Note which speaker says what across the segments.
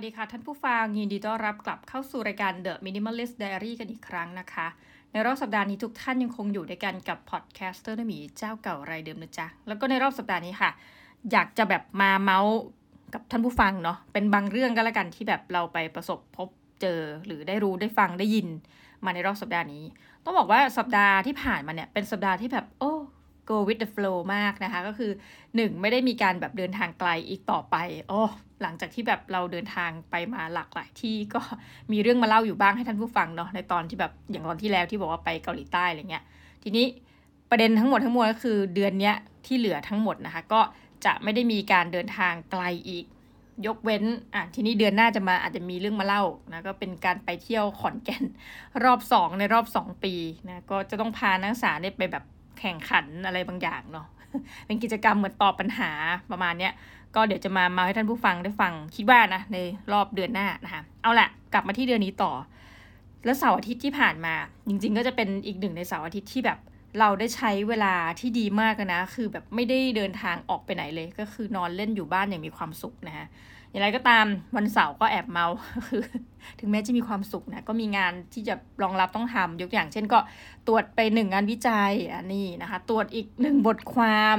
Speaker 1: สวัสดีค่ะท่านผู้ฟังยินดีต้อนรับกลับเข้าสู่รายการ The Minimalist Diary กันอีกครั้งนะคะ ในรอบสัปดาห์นี้ทุกท่านยังคงอยู่ด้วยกันกับ podcaster นมีเจ้าเก่ารายเดิมนะจ๊ะ แล้วก็ในรอบสัปดาห์นี้ค่ะ อยากจะแบบมาเม้าท์กับท่านผู้ฟังเนาะเป็นบางเรื่องก็แล้วกันที่แบบเราไปประสบพบเจอหรือได้รู้ได้ฟังได้ยินมาในรอบสัปดาห์นี้ ต้องบอกว่าสัปดาห์ที่ผ่านมาเนี่ยเป็นสัปดาห์ที่แบบโอ้ go with the flow มากนะคะ ก็คือ 1 ไม่ได้มีการแบบเดินทางไกลอีกต่อไปโอ้หลังจากที่แบบเราเดินทางไปมาหลากหลายที่ก็มีเรื่องมาเล่าอยู่บ้างให้ท่านผู้ฟังเนาะในตอนที่แบบอย่างตอนที่แล้วที่บอกว่าไปเกาหลีใต้อะไรเงี้ย ทีนี้ประเด็นทั้งหมดทั้งมวลก็คือเดือนเนี้ยที่เหลือทั้งหมดนะคะ ก็จะไม่ได้มีการเดินทางไกลอีก ยกเว้นอะทีนี้เดือนหน้าจะมาอาจจะมีเรื่องมาเล่านะก็เป็นการไปเที่ยวขอนแก่นรอบสองในรอบสองปีนะก็จะต้องพานักศึกษาเนี่ยไปแบบ แข่งขันอะไรบางอย่างเนาะเป็นกิจกรรมเหมือนตอบปัญหาประมาณเนี้ยก็เดี๋ยวจะมามาให้ท่านผู้ฟังได้ฟังคิดว่านะในรอบเดือนหน้านะคะเอาละกลับมาที่เดือนนี้ต่อ แล้วเสาร์อาทิตย์ที่ผ่านมา จริง ๆ ก็จะเป็นอีกหนึ่งในเสาร์อาทิตย์ที่แบบเราได้ใช้เวลาที่ดีมากนะ คือแบบไม่ได้เดินทางออกไปไหนเลย ก็คือนอนเล่นอยู่บ้านอย่างมีความสุขนะคะ อย่างไรก็ตามวันเสาร์ก็แอบเมาคือ ถึงแม้จะมีความสุขนะก็มีงานที่จะรองรับต้องทำยกอย่างเช่นก็ตรวจไปหนึ่งงานวิจัยอันนี้นะคะ ตรวจอีกหนึ่งบทความ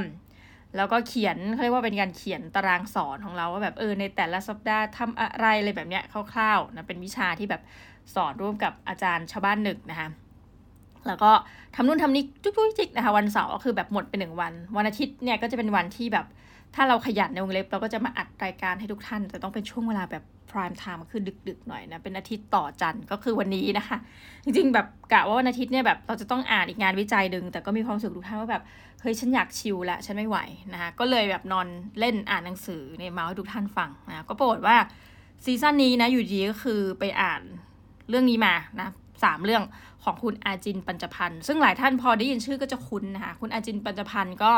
Speaker 1: แล้วก็เขียนเขาเรียกว่าเป็นการเขียนตารางสอนของเราว่าแบบเออในแต่ละสัปดาห์ทำอะไรอะไรแบบเนี้ยคร่าวๆนะเป็นวิชาที่แบบสอนร่วมกับอาจารย์ชาวบ้านหนึ่งนะคะแล้วก็ทำนู่นทำนี่จุ๊กจิกนะคะวันเสาร์ก็คือแบบหมดไปหนึ่งวัน วันอาทิตย์เนี่ยก็จะเป็นวันที่แบบ ถ้าเราขยันในวงเล็บเราก็จะมาอัดรายการให้ทุกท่าน แต่ต้องเป็นช่วงเวลาแบบ prime time คือดึกๆหน่อยนะ เป็นอาทิตย์ต่อจันทร์ก็คือวันนี้นะคะ จริงๆแบบกะว่าวันอาทิตย์เนี่ยแบบเราจะต้องอ่านอีกงานวิจัยดึง แต่ก็มีความสึกทุกท่านว่าแบบเฮ้ยฉันอยากชิลละฉันไม่ไหวนะคะก็เลยแบบนอนเล่นอ่านหนังสือในเมาให้ทุกท่านฟังนะก็ปรากฏว่าซีซั่นนี้นะอยู่ดีก็คือไปอ่านเรื่องนี้มานะสามเรื่องของคุณอาจินปัญจพันธ์ซึ่งหลายท่านพอได้ยินชื่อก็จะคุ้นนะคะคุณอาจินปัญจพันธ์ก็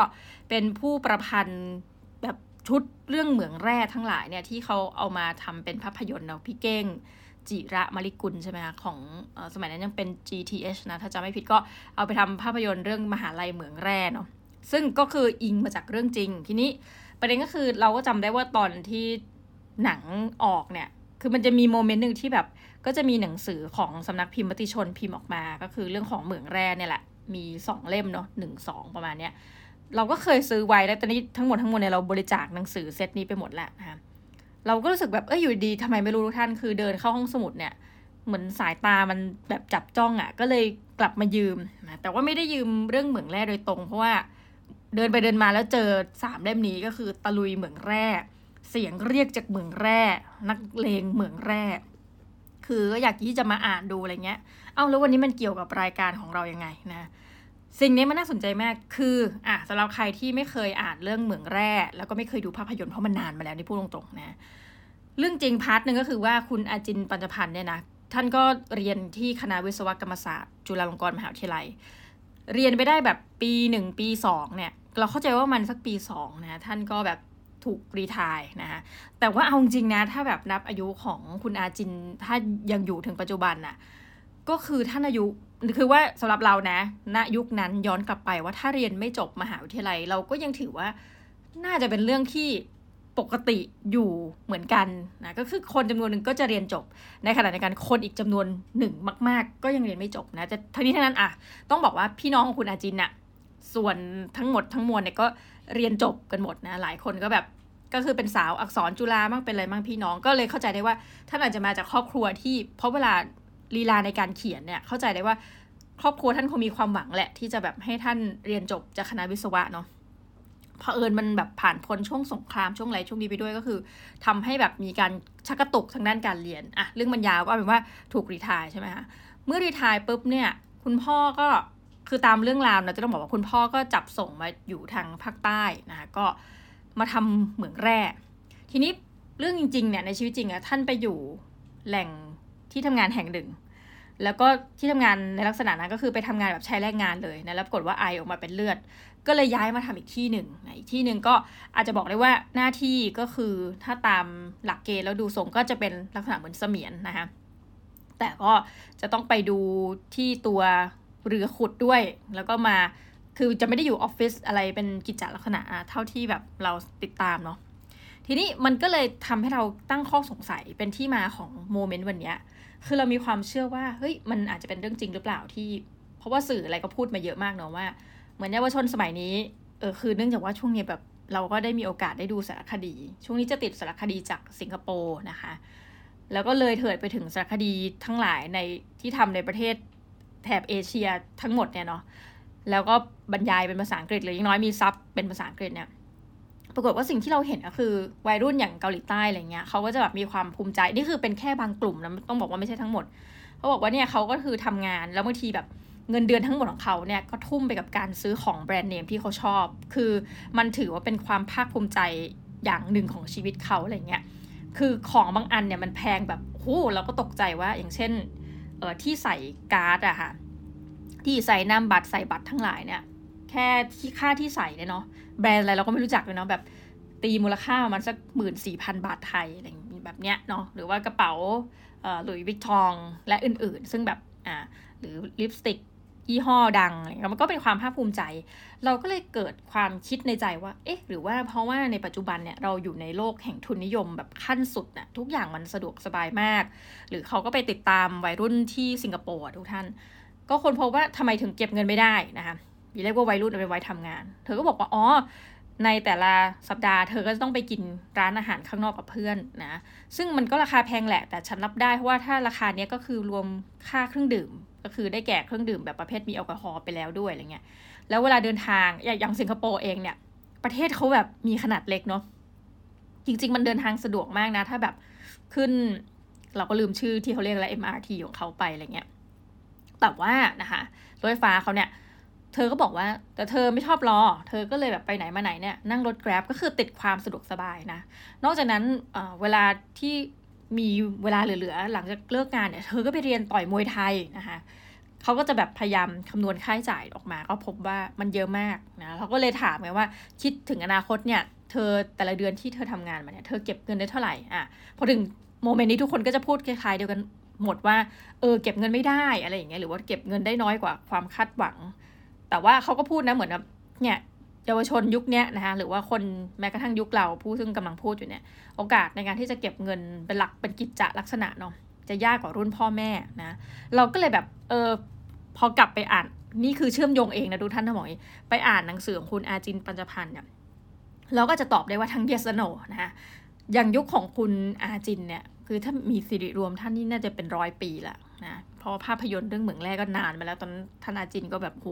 Speaker 1: เป็นผู้ประพันธ์ แบบชุดเรื่องเหมืองแร่ทั้งหลายเนี่ยที่เขาเอามาทำเป็นภาพยนตร์เนาะพี่เก้งจิระมาริกุลใช่ไหมคะของอสมัยนั้นยังเป็น GTH นะ ถ้าจำไม่ผิดก็เอาไปทำภาพยนตร์เรื่องมหาลัยเหมืองแร่เนาะซึ่งก็คืออิงมาจากเรื่องจริง ทีนี้ประเด็นก็คือเราก็จำได้ว่าตอนที่หนังออกเนี่ย คือมันจะมีโมเมนต์หนึ่งที่แบบ ก็จะมีหนังสือของสำนักพิมพ์มติชนพิมพ์ออกมา ก็คือเรื่องของเหมืองแร่เนี่ยแหละ มีสองเล่มเนาะหนึ่งสองประมาณเนี้ย เราก็เคยซื้อไว้แล้วตอนนี้ทั้งหมดทั้งมวลเนี่ยเราบริจาคหนังสือเซตนี้ไปหมดแล้วนะคะเราก็รู้สึกแบบเอออยู่ดีทำไมไม่รู้ทุกท่านคือเดินเข้าห้องสมุดเนี่ย เหมือนสายตามันแบบจับจ้องอะ่ะ ก็เลยกลับมายืมนะแต่ว่าไม่ได้ยืมเรื่องเหมืองแร่โดยตรง เพราะว่าเดินไปเดินมาแล้วเจอสามเล่มนี้ก็คือตะลุยเหมืองแร่ เสียงเรียกจากเหมืองแร่ นักเลงเหมืองแร่ คือก็อยากที่จะมาอ่านดูอะไรเงี้ย เอ้าแล้ววันนี้มันเกี่ยวกับรายการของเรายังไงนะ สิ่งนี้มันน่าสนใจมากคืออะสำหรับใครที่ไม่เคยอ่านเรื่องเหมืองแร่ แล้วก็ไม่เคยดูภาพยนตร์เพราะมันนานมาแล้วนี่พูดตรงๆนะเรื่องจริงพาร์ทหนึ่งก็คือว่าคุณอาจินปัญจพันธ์เนี่ยนะท่านก็เรียนที่คณะวิศวกรรมศาสตร์ จุฬาลงกรณ์มหาวิทยาลัย เรียนไปได้แบบปีหนึ่งปีสองเนี่ย เราเข้าใจว่ามันสักปีสองนะท่านก็แบบถูกรีทายนะคะแต่ว่าเอาจริงนะ ถ้าแบบนับอายุของคุณอาจินถ้ายังอยู่ถึงปัจจุบันน่ะก็คือท่านอายุ คือว่าสำหรับเรานะ ณยุคนั้นย้อนกลับไปว่าถ้าเรียนไม่จบมหาวิทยาลัย เราก็ยังถือว่าน่าจะเป็นเรื่องที่ปกติอยู่เหมือนกันนะก็คือคนจำนวนหนึ่งก็จะเรียนจบ ในขณะในการคนอีกจำนวนหนึ่งมาก ๆ ก็ยังเรียนไม่จบนะแต่ทั้งนี้ทั้งนั้นอะต้องบอกว่าพี่น้องของคุณอาจินน่ะส่วนทั้งหมดทั้งมวลเนี่ยก็เรียนจบกันหมดนะหลายคนก็แบบก็คือเป็นสาวอักษรจุฬามั่งเป็นอะไรมั่งพี่น้องก็เลยเข้าใจได้ว่าท่านอาจจะมาจากครอบครัวที่เพราะเวลา ลีลาในการเขียนเนี่ยเข้าใจได้ว่าครอบครัวท่านคงมีความหวังแหละ ที่จะแบบให้ท่านเรียนจบจากคณะวิศวะเนาะเอิญมันแบบผ่านพ้นช่วงสงครามช่วงไรช่วงนี้ไปด้วยก็คือทำให้แบบมีการชักกระตุกทางด้านการเรียนอะเรื่องมันยาวก็เป็นว่าถูกรีทายใช่ไหมคะเมื่อรีทายปุ๊บเนี่ย คุณพ่อก็คือตามเรื่องราวนะจะต้องบอกว่าคุณพ่อก็จับส่งมาอยู่ทางภาคใต้นะคะก็มาทำเหมืองแร่ ทีนี้เรื่องจริงๆเนี่ยในชีวิตจริงอะท่านไปอยู่แหล่งที่ทำงานแห่งหนึ่ง แล้วก็ที่ทำงานในลักษณะนั้นก็คือไปทำงานแบบใช้แรงงานเลยนะแล้วปรากฏว่าไอออกมาเป็นเลือด ก็เลยย้ายมาทำอีกที่หนึ่งอีกที่หนึ่งก็อาจจะบอกได้ว่าหน้าที่ก็คือถ้าตามหลักเกณฑ์แล้วดูทรงก็จะเป็นลักษณะเหมือนเสมียนนะคะแต่ก็จะต้องไปดูที่ตัวเรือขุดด้วย แล้วก็มาคือจะไม่ได้อยู่ออฟฟิศอะไรเป็นกิจลักษณะเท่าที่แบบเราติดตามเนาะทีนี้มันก็เลยทำให้เราตั้งข้อสงสัยเป็นที่มาของโมเมนต์วันเนี้ย คือเรามีความเชื่อว่าเฮ้ยมันอาจจะเป็นเรื่องจริงหรือเปล่าที่ เพราะว่าสื่ออะไรก็พูดมาเยอะมากเนาะว่า เหมือนเยาวชนสมัยนี้เออคือเนื่องจากว่าช่วงนี้แบบเราก็ได้มีโอกาสได้ดูสารคดี ช่วงนี้จะติดสารคดีจากสิงคโปร์นะคะ แล้วก็เลยเถิดไปถึงสารคดีทั้งหลายในที่ทำในประเทศแถบเอเชียทั้งหมดเนี่ยเนาะแล้วก็บรรยายเป็นภาษาอังกฤษหรือยังน้อยมีซับเป็นภาษาอังกฤษเนี่ย ปรากฏว่าสิ่งที่เราเห็นก็คือวัยรุ่นอย่างเกาหลีใต้อะไรเงี้ยเขาก็จะแบบมีความภูมิใจนี่คือเป็นแค่บางกลุ่มนะต้องบอกว่าไม่ใช่ทั้งหมดเขาบอกว่าเนี่ยเขาก็คือทำงานแล้วบางทีแบบเงินเดือนทั้งหมดของเขาเนี่ยก็ทุ่มไปกับการซื้อของแบรนด์เนมที่เขาชอบ คือมันถือว่าเป็นความภาคภูมิใจอย่างหนึ่งของชีวิตเขาอะไรเงี้ย คือของบางอันเนี่ยมันแพงแบบโอ้เราก็ตกใจว่าอย่างเช่นเออที่ใส่การ์ดอะค่ะที่ใส่นามบัตรใส่บัตรทั้งหลายเนี่ย แค่ที่ค่าที่ใส่เนี่ยเนาะแบรนด์อะไรเราก็ไม่รู้จักเลยเนาะแบบตีมูลค่าประมาณสักหมื่นสี่พันบาทไทยอะไรแบบเนี้ยเนาะหรือว่ากระเป๋าหลุยส์วิกตองและอื่นๆ ซึ่งแบบอ่าหรือลิปสติกยี่ห้อดังอะไรมันก็เป็นความภาคภูมิใจ เราก็เลยเกิดความคิดในใจว่า เอ๊ะ หรือว่าเพราะว่าในปัจจุบันเนี่ยเราอยู่ในโลกแห่งทุนนิยมแบบขั้นสุดนะทุกอย่างมันสะดวกสบายมาก หรือเขาก็ไปติดตามวัยรุ่นที่สิงคโปร์ทุกท่าน ก็คนพบว่าทำไมถึงเก็บเงินไม่ได้นะคะ เรียกว่าวัยรุ่นเป็นวัยทำงาน เธอก็บอกว่าอ๋อในแต่ละสัปดาห์เธอก็ต้องไปกินร้านอาหารข้างนอกกับเพื่อนนะ ซึ่งมันก็ราคาแพงแหละ แต่ฉันรับได้เพราะว่าถ้าราคาเนี้ยก็คือรวมค่าเครื่องดื่ม ก็คือได้แก่เครื่องดื่มแบบประเภทมีแอลกอฮอล์ไปแล้วด้วยอะไรเงี้ย แล้วเวลาเดินทางอย่างสิงคโปร์เองเนี่ย ประเทศเขาแบบมีขนาดเล็กเนาะ จริง ๆ มันเดินทางสะดวกมากนะ ถ้าแบบขึ้นเราก็ลืมชื่อที่เขาเรียกอะไร MRT ของเขาไปอะไรเงี้ย แต่ว่านะคะรถไฟฟ้าเขาเนี่ย เธอก็บอกว่า แต่เธอไม่ชอบรอ เธอก็เลยแบบไปไหนมาไหนเนี่ยนั่งรถ Grab ก็คือติดความสะดวกสบายนะ นอกจากนั้นเเวลาที่มีเวลาเหลือๆหลังจากเลิกงานเนี่ย เธอก็ไปเรียนต่อยมวยไทยนะคะเขาก็จะแบบพยายามคำนวณค่าใช้จ่ายออกมา ก็พบว่ามันเยอะมากนะเขาก็เลยถามไงว่าคิดถึงอนาคตเนี่ย เธอแต่ละเดือนที่เธอทำงานมาเนี่ย เธอเก็บเงินได้เท่าไหร่อะพอถึงโมเมนต์นี้ทุกคนก็จะพูดคล้ายๆเดียวกันหมดว่า เออเก็บเงินไม่ได้อะไรอย่างเงี้ยหรือว่าเก็บเงินได้น้อยกว่าความคาดหวัง แต่ว่าเขาก็พูดนะเหมือนแบบเนี่ยเยาวชนยุคนี้นะคะหรือว่าคนแม้กระทั่งยุคเราผู้ซึ่งกำลังพูดอยู่เนี่ยโอกาสในการที่จะเก็บเงินเป็นหลักเป็นกิจจะลักษณะเนาะจะยากกว่ารุ่นพ่อแม่นะเราก็เลยแบบเออพอกลับไปอ่านนี่คือเชื่อมโยงเองนะทุกท่านทั้งหมดไปอ่านหนังสือของคุณอาจินปัญจพันธ์เนี่ยเราก็จะตอบได้ว่าทั้ง yes และ no นะคะอย่างยุคของคุณอาจินเนี่ยคือถ้ามีสิริรวมท่านนี่น่าจะเป็นร้อยปีละนะ เพราะภาพยนตร์เรื่องเหมืองแรกก็นานมาแล้วตอนท่านอาจินก็แบบโห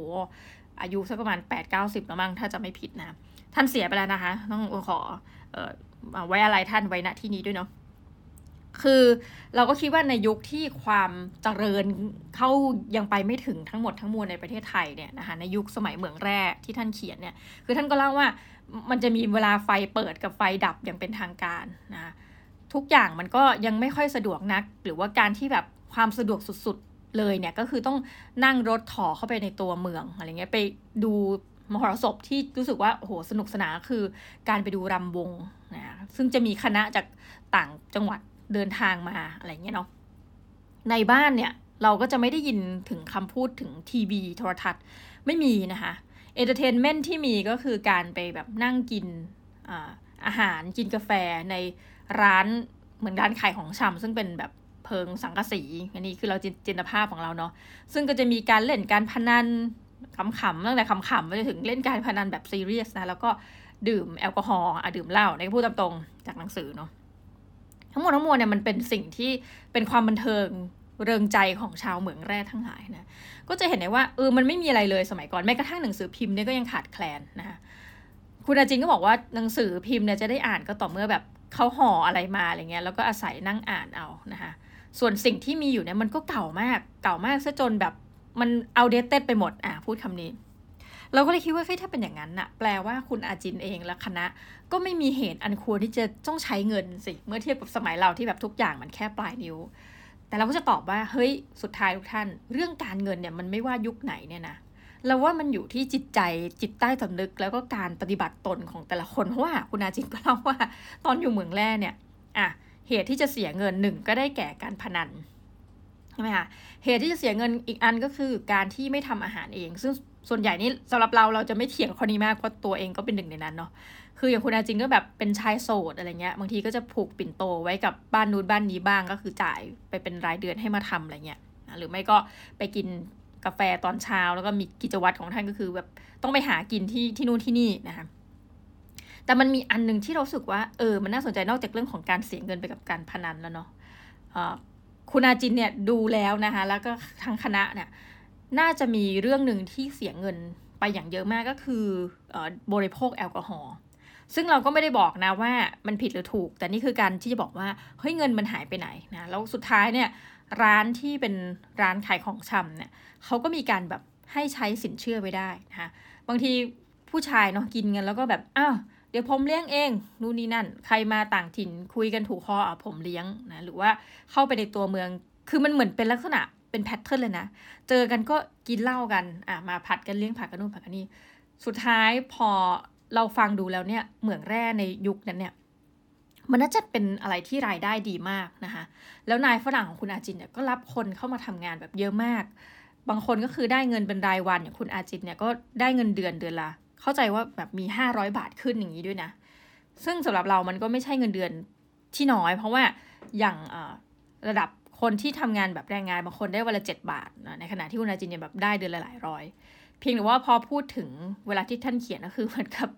Speaker 1: อายุสักประมาณแปดเก้าสิบแล้วมั้งถ้าจะไม่ผิดนะ ท่านเสียไปแล้วนะคะ ต้องขอเอ่อไว้อะไรท่านไว้ณที่นี้ด้วยเนาะคือเราก็คิดว่าในยุคที่ความเจริญเข้ายังไปไม่ถึงทั้งหมดทั้งมวลในประเทศไทยเนี่ยนะคะในยุคสมัยเหมืองแร่ที่ท่านเขียนเนี่ยคือท่านก็เล่าว่ามันจะมีเวลาไฟเปิดกับไฟดับอย่างเป็นทางการนะทุกอย่างมันก็ยังไม่ค่อยสะดวกนัก หรือว่าการที่แบบ ความสะดวกสุดๆเลยเนี่ยก็คือต้องนั่งรถถอเข้าไปในตัวเมืองอะไรเงี้ยไปดูมหรสพที่รู้สึกว่าโหสนุกสนานคือการไปดูรำวงนะซึ่งจะมีคณะจากต่างจังหวัดเดินทางมาอะไรเงี้ยเนาะในบ้านเนี่ยเราก็จะไม่ได้ยินถึงคำพูดถึงทีวีโทรทัศน์ไม่มีนะคะ entertainment ที่มีก็คือการไปแบบนั่งกินอาอาหารกินกาแฟในร้านเหมือนร้านขายของชำซึ่งเป็นแบบ เพิงสังกะสีอันนี้คือเราจินตภาพของเราเนาะซึ่งก็จะมีการเล่นการพนันขำๆตั้งแต่ขำๆไปจนถึงเล่นการพนันแบบซีเรียสนะแล้วก็ดื่มแอลกอฮอล์อะดื่มเหล้าในพูดตามตรงจากหนังสือเนาะทั้งหมดทั้งมวลเนี่ยมันเป็นสิ่งที่เป็นความบันเทิงเริงใจของชาวเหมืองแร่ทั้งหลายนะก็จะเห็นได้ว่าเออมันไม่มีอะไรเลยสมัยก่อนแม้กระทั่งหนังสือพิมพ์เนี่ยก็ยังขาดแคลนนะคะคุณอาจินก็บอกว่าหนังสือพิมพ์เนี่ยจะได้อ่านก็ต่อเมื่อแบบเขาห่ออะไรมาอะไรเงี้ยแล้วก็อาศัยนั่งอ่านเอานะคะ ส่วนสิ่งที่มีอยู่เนี่ยมันก็เก่ามาก เก่ามากซะจนแบบมันเอาเดตเต็ดไปหมด อะพูดคำนี้ เราก็เลยคิดว่าเฮ้ยถ้าเป็นอย่างนั้นน่ะ แปลว่าคุณอาจินเองและคณะ ก็ไม่มีเหตุอันควรที่จะต้องใช้เงินสิ เมื่อเทียบกับสมัยเราที่แบบทุกอย่างมันแค่ปลายนิ้ว แต่เราก็จะตอบว่าเฮ้ยสุดท้ายทุกท่าน เรื่องการเงินเนี่ยมันไม่ว่ายุคไหนเนี่ยนะเราว่ามันอยู่ที่จิตใจจิตใต้สำนึกแล้วก็การปฏิบัติตนของแต่ละคนเพราะว่าคุณอาจินก็เล่าว่า ตอนอยู่เมืองแร่เนี่ย อะ เหตุที่จะเสียเงินหนึ่งก็ได้แก่การพนันใช่ไหมคะเหตุที่จะเสียเงินอีกอันก็คือการที่ไม่ทำอาหารเอง ซึ่งส่วนใหญ่นี่สำหรับเราเราจะไม่เถียงข้อนี้มากเพราะตัวเองก็เป็นหนึ่งในนั้นเนาะคืออย่างคุณอาจินก็แบบเป็นชายโสดอะไรเงี้ยบางทีก็จะผูกปิ่นโตไว้กับบ้านนู้นบ้านนี้บ้างก็คือจ่ายไปเป็นรายเดือนให้มาทำอะไรเงี้ยหรือไม่ก็ไปกินกาแฟตอนเช้าแล้วก็มีกิจวัตรของท่านก็คือแบบต้องไปหากินที่ที่นู่นที่นี่นะคะ แต่มันมีอันหนึ่งที่เราสึกว่าเออมันน่าสนใจนอกจากเรื่องของการเสียเงินไปกับการพนันแล้วเนาะคุณอาจินเนี่ยดูแล้วนะคะแล้วก็ทั้งคณะเนี่ยน่าจะมีเรื่องหนึ่งที่เสียเงินไปอย่างเยอะมากก็คืออบริโภคแอลกอฮอล์ซึ่งเราก็ไม่ได้บอกนะว่ามันผิดหรือถูก แต่นี่คือการที่จะบอกว่าเฮ้ยเงินมันหายไปไหนนะแล้วสุดท้ายเนี่ยร้านที่เป็นร้านขายของชำเนี่ยเขาก็มีการแบบให้ใช้สินเชื่อไว้ได้นะคะบางทีผู้ชายเนาะกินเงินแล้วก็แบบอ้าว เดี๋ยวผมเลี้ยงเองนู่นนี่นั่น ใครมาต่างถิ่นคุยกันถูกคออะผมเลี้ยงนะหรือว่าเข้าไปในตัวเมือง คือมันเหมือนเป็นลักษณะเป็นแพทเทิร์นเลยนะ เจอกันก็กินเหล้ากันอะมาผัดกันเลี้ยงผัดกันนู่นผัดกันนี่สุดท้ายพอเราฟังดูแล้วเนี่ยเหมืองแร่ในยุคนั้นเนี่ยมันน่าจะเป็นอะไรที่รายได้ดีมากนะคะแล้วนายฝรั่งของคุณอาจินเนี่ยก็รับคนเข้ามาทำงานแบบเยอะมาก บางคนก็คือได้เงินเป็นรายวันอย่างคุณอาจินเนี่ยก็ได้เงินเดือนเดือนละ เข้าใจว่าแบบมีห้าร้อยบาทขึ้นอย่างนี้ด้วยนะ ซึ่งสำหรับเรามันก็ไม่ใช่เงินเดือนที่น้อย เพราะว่าอย่างระดับคนที่ทำงานแบบแรงงานบางคนได้วันละเจ็ดบาทนะในขณะที่คุณอาจินเนี่ยแบบได้เดือนละหลายร้อย เพียงแต่ว่าพอพูดถึงเวลาที่ท่านเขียนก็คือเหมือนกับ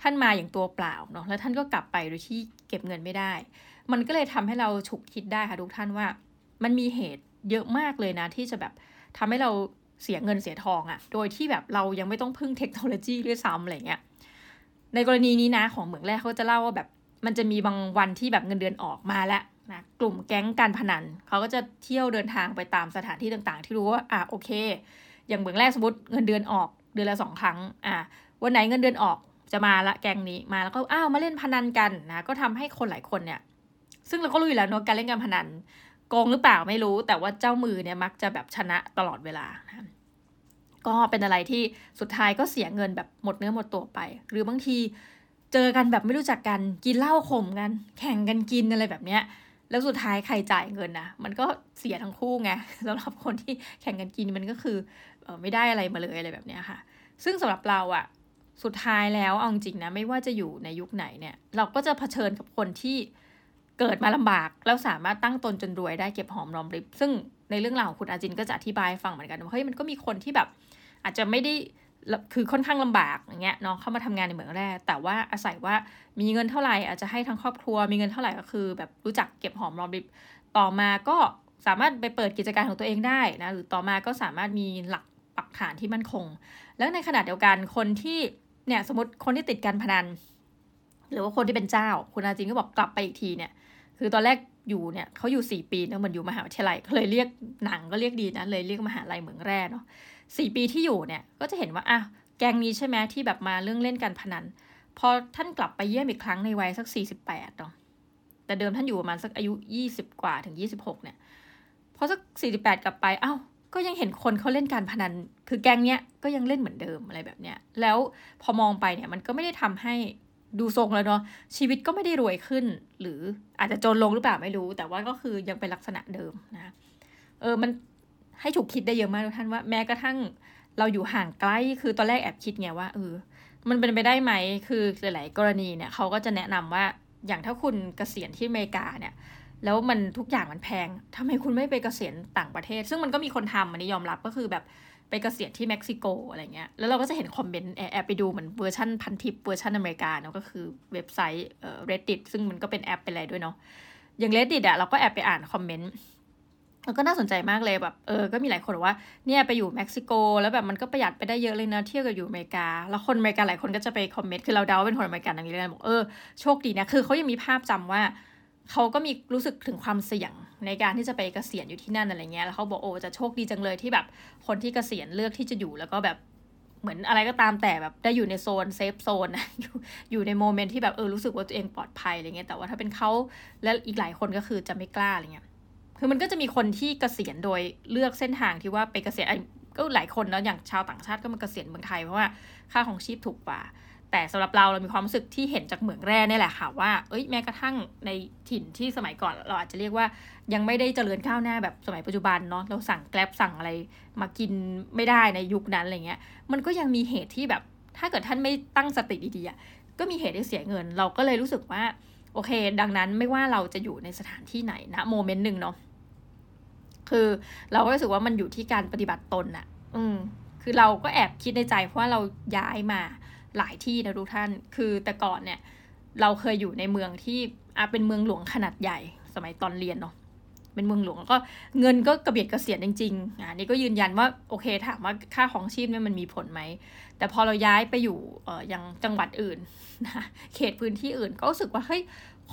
Speaker 1: ท่านมาอย่างตัวเปล่าเนาะแล้วท่านก็กลับไปโดยที่เก็บเงินไม่ได้ มันก็เลยทำให้เราฉุกคิดได้ค่ะทุกท่านว่า มันมีเหตุเยอะมากเลยนะที่จะแบบทำให้เรา เสียเงินเสียทองอะ่ะ โดยที่แบบเรายังไม่ต้องพึ่งเทคโนโลยีด้วยซ้ำอะไรเงี้ย ในกรณีนี้นะของเหมืองแรกเขาจะเล่าว่าแบบมันจะมีบางวันที่แบบเงินเดือนออกมาแล้วนะกลุ่มแก๊งการพนันเขาก็จะเที่ยวเดินทางไปตามสถานที่ต่างๆ ที่รู้ว่าอะโอเค อย่างเหมืองแรกสมมติเงินเดือนออกเดือนละสองครั้งอะวันไหนเงินเดือนออกจะมาละแก๊งนี้มาแล้วก็อ้าวมาเล่นพนันกันนะก็ทำให้คนหลายคนเนี่ย ซึ่งเราก็รู้อยู่แล้วเนาะการเล่นการพนัน กงหรือเปล่าไม่รู้ แต่ว่าเจ้ามือเนี่ยมักจะแบบชนะตลอดเวลานะก็เป็นอะไรที่สุดท้ายก็เสียเงินแบบหมดเนื้อหมดตัวไป หรือบางทีเจอกันแบบไม่รู้จักกันกินเหล้าข่มกัน แข่งกันกินอะไรแบบเนี้ยแล้วสุดท้ายใครจ่ายเงินนะมันก็เสียทั้งคู่ไงสำหรับคนที่แข่งกันกินมันก็คือออไม่ได้อะไรมาเลยอะไรแบบเนี้ยค่ะ ซึ่งสำหรับเราอะสุดท้ายแล้วเอาจริงนะไม่ว่าจะอยู่ในยุคไหนเนี่ย เราก็จะเผชิญกับคนที่ เกิดมาลำบากแล้วสามารถตั้งตนจนรวยได้เก็บหอมรอมริบ ซึ่งในเรื่องราวของคุณอาจินก็จะอธิบายฟังเหมือนกันว่าเฮ้ยมันก็มีคนที่แบบ อาจจะไม่ได้คือค่อนข้างลำบากอย่างเงี้ยน้องเข้ามาทำงานในเหมืองแร่แต่ว่าอาศัยว่ามีเงินเท่าไหร่อาจจะให้ทั้งครอบครัว มีเงินเท่าไหร่ก็คือ แบบรู้จักเก็บหอมรอมริบต่อมาก็สามารถไปเปิดกิจการของตัวเองได้นะหรือต่อมาก็สามารถมีหลักปักฐานที่มั่นคง แล้วในขณะเดียวกันคนที่เนี่ยสมมติคนที่ติดการพนัน หรือว่าคนที่เป็นเจ้า คุณอาจินก็บอกกลับไปอีกทีเนี่ย คือตอนแรกอยู่เนี่ยเขาอยู่สี่ปีเนะเหมือนอยู่มหาวิทยาลัยเขาเลยเรียกหนังก็เรียกดีนะเลยเรียกมหาลัยเหมืองแร่เนาะสี่ปีที่อยู่เนี่ยก็จะเห็นว่าอะแกงนี้ใช่ไหมที่แบบมาเรื่องเล่นการพนัน พอท่านกลับไปเยี่ยมอีกครั้งในวัยสักสี่สิบแปดเนาะแต่เดิมท่านอยู่ประมาณสักอายุยี่สิบกว่าถึงยี่สิบหกเนี่ยพอสักสี่สิบแปดกลับไปอ้าวก็ยังเห็นคนเขาเล่นการพนัน คือแกงเนี้ยก็ยังเล่นเหมือนเดิมอะไรแบบเนี้ย แล้วพอมองไปเนี่ยมันก็ไม่ได้ทำให้ ดูทรงแล้วเนาะชีวิตก็ไม่ได้รวยขึ้น หรืออาจจะจนลงหรือเปล่าไม่รู้ แต่ว่าก็คือยังเป็นลักษณะเดิมนะเออมันให้ถูกคิดได้เยอะมากทุกท่านว่าแม้กระทั่งเราอยู่ห่างไกลคือตอนแรกแอบคิดไงว่าเออมันเป็นไปได้ไหมคือหลาย ๆ กรณีเนี่ยเขาก็จะแนะนำว่าอย่างถ้าคุณเกษียณที่อเมริกาเนี่ย แล้วมันทุกอย่างมันแพงทำไมคุณไม่ไปเกษียณต่างประเทศ ซึ่งมันก็มีคนทำอันนี้ยอมรับก็คือแบบ ไปเกษียณที่เม็กซิโกอะไรเงี้ย แล้วเราก็จะเห็นคอมเมนต์แอบไปดูเหมือนเวอร์ชันพันทิปเวอร์ชันอเมริกาเนาะก็คือเว็บไซต์เอ่อ reddit ซึ่งมันก็เป็นแอปเป็นอะไรด้วยเนาะ อย่าง reddit อะเราก็แอบไปอ่านคอมเมนต์แล้วก็น่าสนใจมากเลยแบบเออ ก็มีหลายคนบอกว่าเนี่ยไปอยู่เม็กซิโก แล้วแบบมันก็ประหยัดไปได้เยอะเลยนะเทียบกับอยู่อเมริกา แล้วคนอเมริกาหลายคนก็จะไปคอมเมนต์คือเราเดาว่าเป็นคนอเมริกันอย่างนี้เลยบอกเออโชคดีนะคือเขายังมีภาพจำว่า เขาก็มีรู้สึกถึงความเสี่ยงในการที่จะไปเกษียณอยู่ที่นั่นอะไรเงี้ย แล้วเขาบอกโอ้จะโชคดีจังเลยที่แบบคนที่เกษียณเลือกที่จะอยู่แล้วก็แบบเหมือนอะไรก็ตามแต่แบบได้อยู่ในโซน safe zone นะอยู่อยู่ใน moment ที่แบบเออรู้สึกว่าตัวเองปลอดภัยอะไรเงี้ยแต่ว่าถ้าเป็นเขาและอีกหลายคนก็คือจะไม่กล้าอะไรเงี้ยคือมันก็จะมีคนที่เกษียณโดยเลือกเส้นทางที่ว่าไปเกษียณก็หลายคนเนาะอย่างชาวต่างชาติก็มาเกษียณเมืองไทยเพราะว่าค่าครองชีพถูกกว่า แต่สำหรับเราเรามีความรู้สึกที่เห็นจากเหมืองแร่นี่แหละค่ะว่า เอ้ยแม้กระทั่งในถิ่นที่สมัยก่อนเราอาจจะเรียกว่ายังไม่ได้เจริญก้าวหน้าแบบสมัยปัจจุบันเนาะเราสั่ง Grab สั่งอะไรมากินไม่ได้ในยุคนั้นอะไรเงี้ย มันก็ยังมีเหตุที่แบบ ถ้าเกิดท่านไม่ตั้งสติดีๆก็มีเหตุให้เสียเงิน เราก็เลยรู้สึกว่า โอเค ดังนั้นไม่ว่าเราจะอยู่ในสถานที่ไหนนะโมเมนต์หนึ่งเนาะคือเราก็รู้สึกว่ามันอยู่ที่การปฏิบัติตนอะอืมคือเราก็แอบคิดในใจเพราะว่าเราย้ายมา หลายที่นะทุกท่าน คือแต่ก่อนเนี่ยเราเคยอยู่ในเมืองที่อะเป็นเมืองหลวงขนาดใหญ่ สมัยตอนเรียนเนาะเป็นเมืองหลวงแล้วก็เงินก็กระเบียดกระเสียนจริงๆอ่านี่ก็ยืนยันว่าโอเคถามว่าค่าของชีพเนี่ยมันมีผลไหม แต่พอเราย้ายไปอยู่เอ่อยังจังหวัดอื่นนะเขตพื้นที่อื่นก็รู้สึกว่าเฮ้ย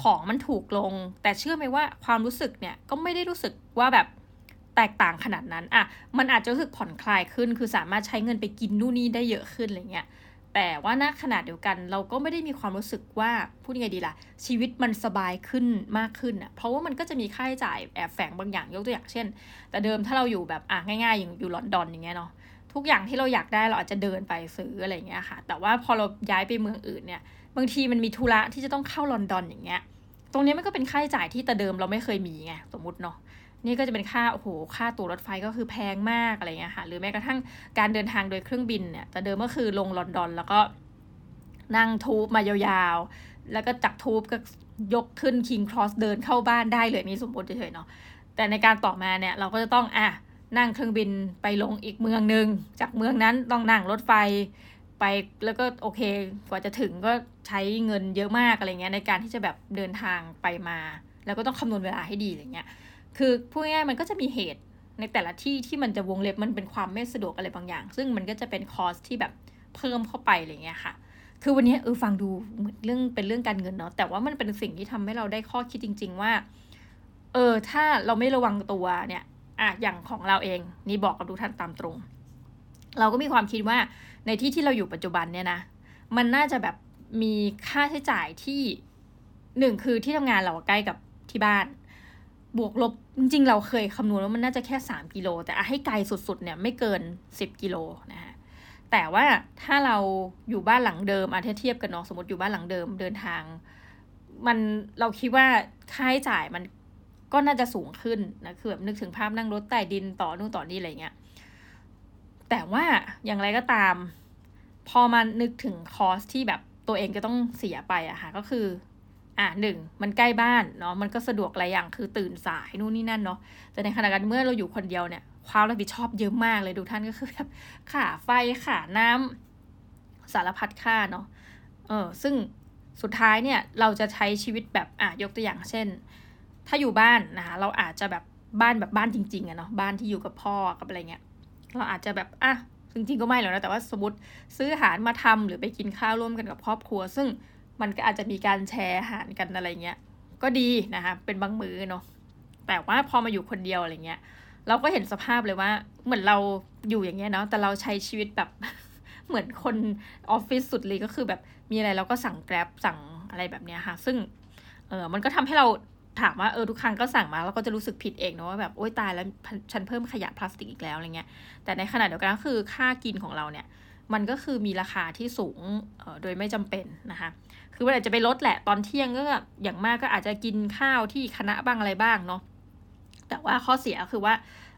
Speaker 1: ของมันถูกลง แต่เชื่อไหมว่าความรู้สึกเนี่ยก็ไม่ได้รู้สึกว่าแบบแตกต่างขนาดนั้นอะมันอาจจะรู้สึกผ่อนคลายขึ้น คือสามารถใช้เงินไปกินนู่นนี่ได้เยอะขึ้นอะไรเงี้ย แต่ว่าณขนาดเดียวกัน เราก็ไม่ได้มีความรู้สึกว่าพูดยังไงดีล่ะ ชีวิตมันสบายขึ้นมากขึ้นอะเพราะว่ามันก็จะมีค่าใช้จ่ายแอบแฝงบางอย่างยกตัวอย่างเช่น แต่เดิมถ้าเราอยู่แบบอะง่ายๆ อย่างอยู่ลอนดอนอย่างเงี้ยเนาะทุกอย่างที่เราอยากได้เราอาจจะเดินไปซื้ออะไรเงี้ยค่ะ แต่ว่าพอเราย้ายไปเมืองอื่นเนี่ยบางทีมันมีธุระที่จะต้องเข้าลอนดอนอย่างเงี้ยตรงนี้มันก็เป็นค่าใช้จ่ายที่แต่เดิมเราไม่เคยมีไงสมมติเนาะ นี่ก็จะเป็นค่าโอ้โหค่าตั๋วรถไฟก็คือแพงมากอะไรเงี้ยค่ะ หรือแม้กระทั่งการเดินทางโดยเครื่องบินเนี่ยแต่เดิมก็คือลงลอนดอน แล้วก็นั่งทูบมายาวๆ แล้วก็จากทูบก็ยกขึ้นคิงครอสเดินเข้าบ้านได้เลยนี่สมมติเฉยๆเนาะแต่ในการต่อมาเนี่ยเราก็จะต้องอะนั่งเครื่องบินไปลงอีกเมืองหนึ่งจากเมืองนั้นต้องนั่งรถไฟไปแล้วก็โอเคกว่าจะถึงก็ใช้เงินเยอะมากอะไรเงี้ยในการที่จะแบบเดินทางไปมา แล้วก็ต้องคำนวณเวลาให้ดีอะไรเงี้ย คือพูดง่ายๆมันก็จะมีเหตุในแต่ละที่ที่มันจะวงเล็บมันเป็นความไม่สะดวกอะไรบางอย่าง ซึ่งมันก็จะเป็นคอสที่แบบเพิ่มเข้าไปอะไรเงี้ยค่ะ คือวันนี้เออฟังดูเหมือนเรื่องเป็นเรื่องการเงินเนาะแต่ว่ามันเป็นสิ่งที่ทำให้เราได้ข้อคิดจริง ๆ ว่า เออถ้าเราไม่ระวังตัวเนี่ยอะอย่างของเราเองนี่บอกกับทุกท่านตามตรง เราก็มีความคิดว่าในที่ที่เราอยู่ปัจจุบันเนี่ยนะมันน่าจะแบบมีค่าใช้จ่ายที่หนึ่งคือที่ทำงานเราใกล้กับที่บ้าน บวกลบจริงๆ เราเคยคำนวณว่ามันน่าจะแค่ 3 กิโล แต่ให้ไกลสุดๆเนี่ยไม่เกิน 10 กิโลนะฮะแต่ว่าถ้าเราอยู่บ้านหลังเดิมอาเทียบกันเนาะสมมติอยู่บ้านหลังเดิมเดินทาง มันเราคิดว่าค่าใช้จ่ายมันก็น่าจะสูงขึ้นนะคือแบบนึกถึงภาพนั่งรถใต้ดินต่อนู่นต่อนี่อะไรเงี้ยแต่ว่าอย่างไรก็ตาม พอมานึกถึงคอสที่แบบตัวเองจะต้องเสียไปอะค่ะก็คือ อะหนึ่งมันใกล้บ้านเนาะมันก็สะดวกหลายอย่างคือตื่นสายนู่นนี่นั่นเนาะแต่ในขณะกันเมื่อเราอยู่คนเดียวเนี่ยความรับผิดชอบเยอะมากเลยดูท่านก็คือแบบค่าไฟค่าน้ำสารพัดค่าเนาะเออซึ่งสุดท้ายเนี่ยเราจะใช้ชีวิตแบบอะยกตัวอย่างเช่น ถ้าอยู่บ้านนะคะเราอาจจะแบบบ้านแบบบ้านจริงๆอะเนาะบ้านที่อยู่กับพ่อกับอะไรเงี้ยเราอาจจะแบบอะจริงๆก็ไม่หรอกนะแต่ว่าสมมติซื้ออาหารมาทำหรือไปกินข้าวร่วมกันกับครอบครัว ซึ่ง มันก็อาจจะมีการแชร์อาหารกันอะไรเงี้ย ก็ดีนะคะเป็นบางมือเนาะแต่ว่าพอมาอยู่คนเดียวอะไรเงี้ย เราก็เห็นสภาพเลยว่า เหมือนเราอยู่อย่างเงี้ยเนาะแต่เราใช้ชีวิตแบบ เหมือนคนออฟฟิศสุดเลยก็คือแบบมีอะไรเราก็สั่งแกร็บสั่งอะไรแบบเนี้ยค่ะ ซึ่งเออมันก็ทำให้เราถามว่าเออทุกครั้งก็สั่งมาแล้วก็จะรู้สึกผิดเองเนาะว่าแบบโอ๊ยตายแล้วฉันเพิ่มขยะพลาสติกอีกแล้วอะไรเงี้ย แต่ในขณะเดียวกันก็คือค่ากินของเราเนี่ย มันก็คือมีราคาที่สูงโดยไม่จำเป็นนะคะ คือมันอาจจะไปลดแหละตอนเที่ยงก็อย่างมากก็อาจจะกินข้าวที่คณะบ้างอะไรบ้างเนาะแต่ว่าข้อเสียคือว่า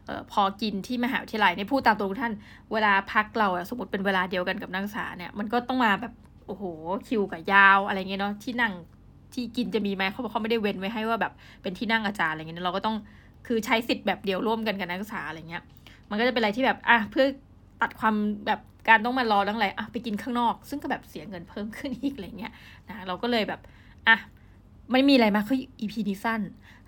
Speaker 1: ออพอกินที่มหาวิทยาลัยในพูดตามตรงท่าน เวลาพักเราสมมติเป็นเวลาเดียวกันกับนักศึกษาเนี่ยมันก็ต้องมาแบบโอ้โหคิวกับยาวอะไรเงี้ยเนาะที่นั่งที่กินจะมีไหมเขาบอกเขาไม่ได้เว้นไว้ให้ว่าแบบเป็นที่นั่งอาจารย์อะไรเงี้ยเราก็ต้องคือใช้สิทธิ์แบบเดียวร่วมกันกับนักศึกษาอะไรเงี้ย มันก็จะเป็นอะไรที่แบบอะเพื่อตัดความแบบ การต้องมารอตั้งไรอะไปกินข้างนอก ซึ่งก็แบบเสียเงินเพิ่มขึ้นอีกอะไรเงี้ยนะเราก็เลยแบบอะไม่มีอะไรมากคืออีพีนี้สั้น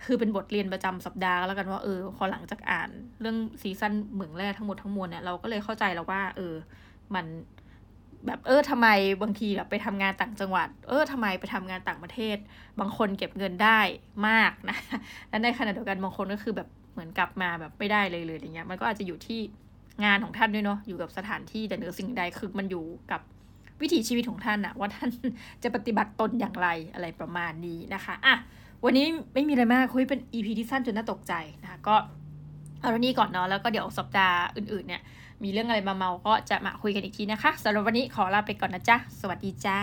Speaker 1: คือเป็นบทเรียนประจำสัปดาห์แล้วกันว่าเออพอหลังจากอ่านเรื่องซีซั่นเหมืองแร่ทั้งหมดทั้งมวลเนี่ยเราก็เลยเข้าใจแล้วว่า เออ มันแบบเออทำไมบางทีแบบไปทำงานต่างจังหวัด เออทำไมไปทำงานต่างประเทศ บางคนเก็บเงินได้มากนะและในขณะเดียวกันบางคนก็คือแบบเหมือนกลับมาแบบไม่ได้เลยเลยอย่างเงี้ยมันก็อาจจะอยู่ที่ งานของท่านด้วยเนาะอยู่กับสถานที่แต่เหนือสิ่งใดคือมันอยู่กับวิถีชีวิตของท่านอะว่าท่านจะปฏิบัติตนอย่างไรอะไรประมาณนี้นะคะอะวันนี้ไม่มีอะไรมากคุยเป็น EP ที่สั้นจนน่าตกใจนะคะก็เอาเท่านี้ก่อนเนาะแล้วก็เดี๋ยวสัปดาห์อื่นๆเนี่ยมีเรื่องอะไรมาเมาก็จะมาคุยกันอีกทีนะคะสำหรับวันนี้ขอลาไปก่อนนะจ๊ะ สวัสดีจ้า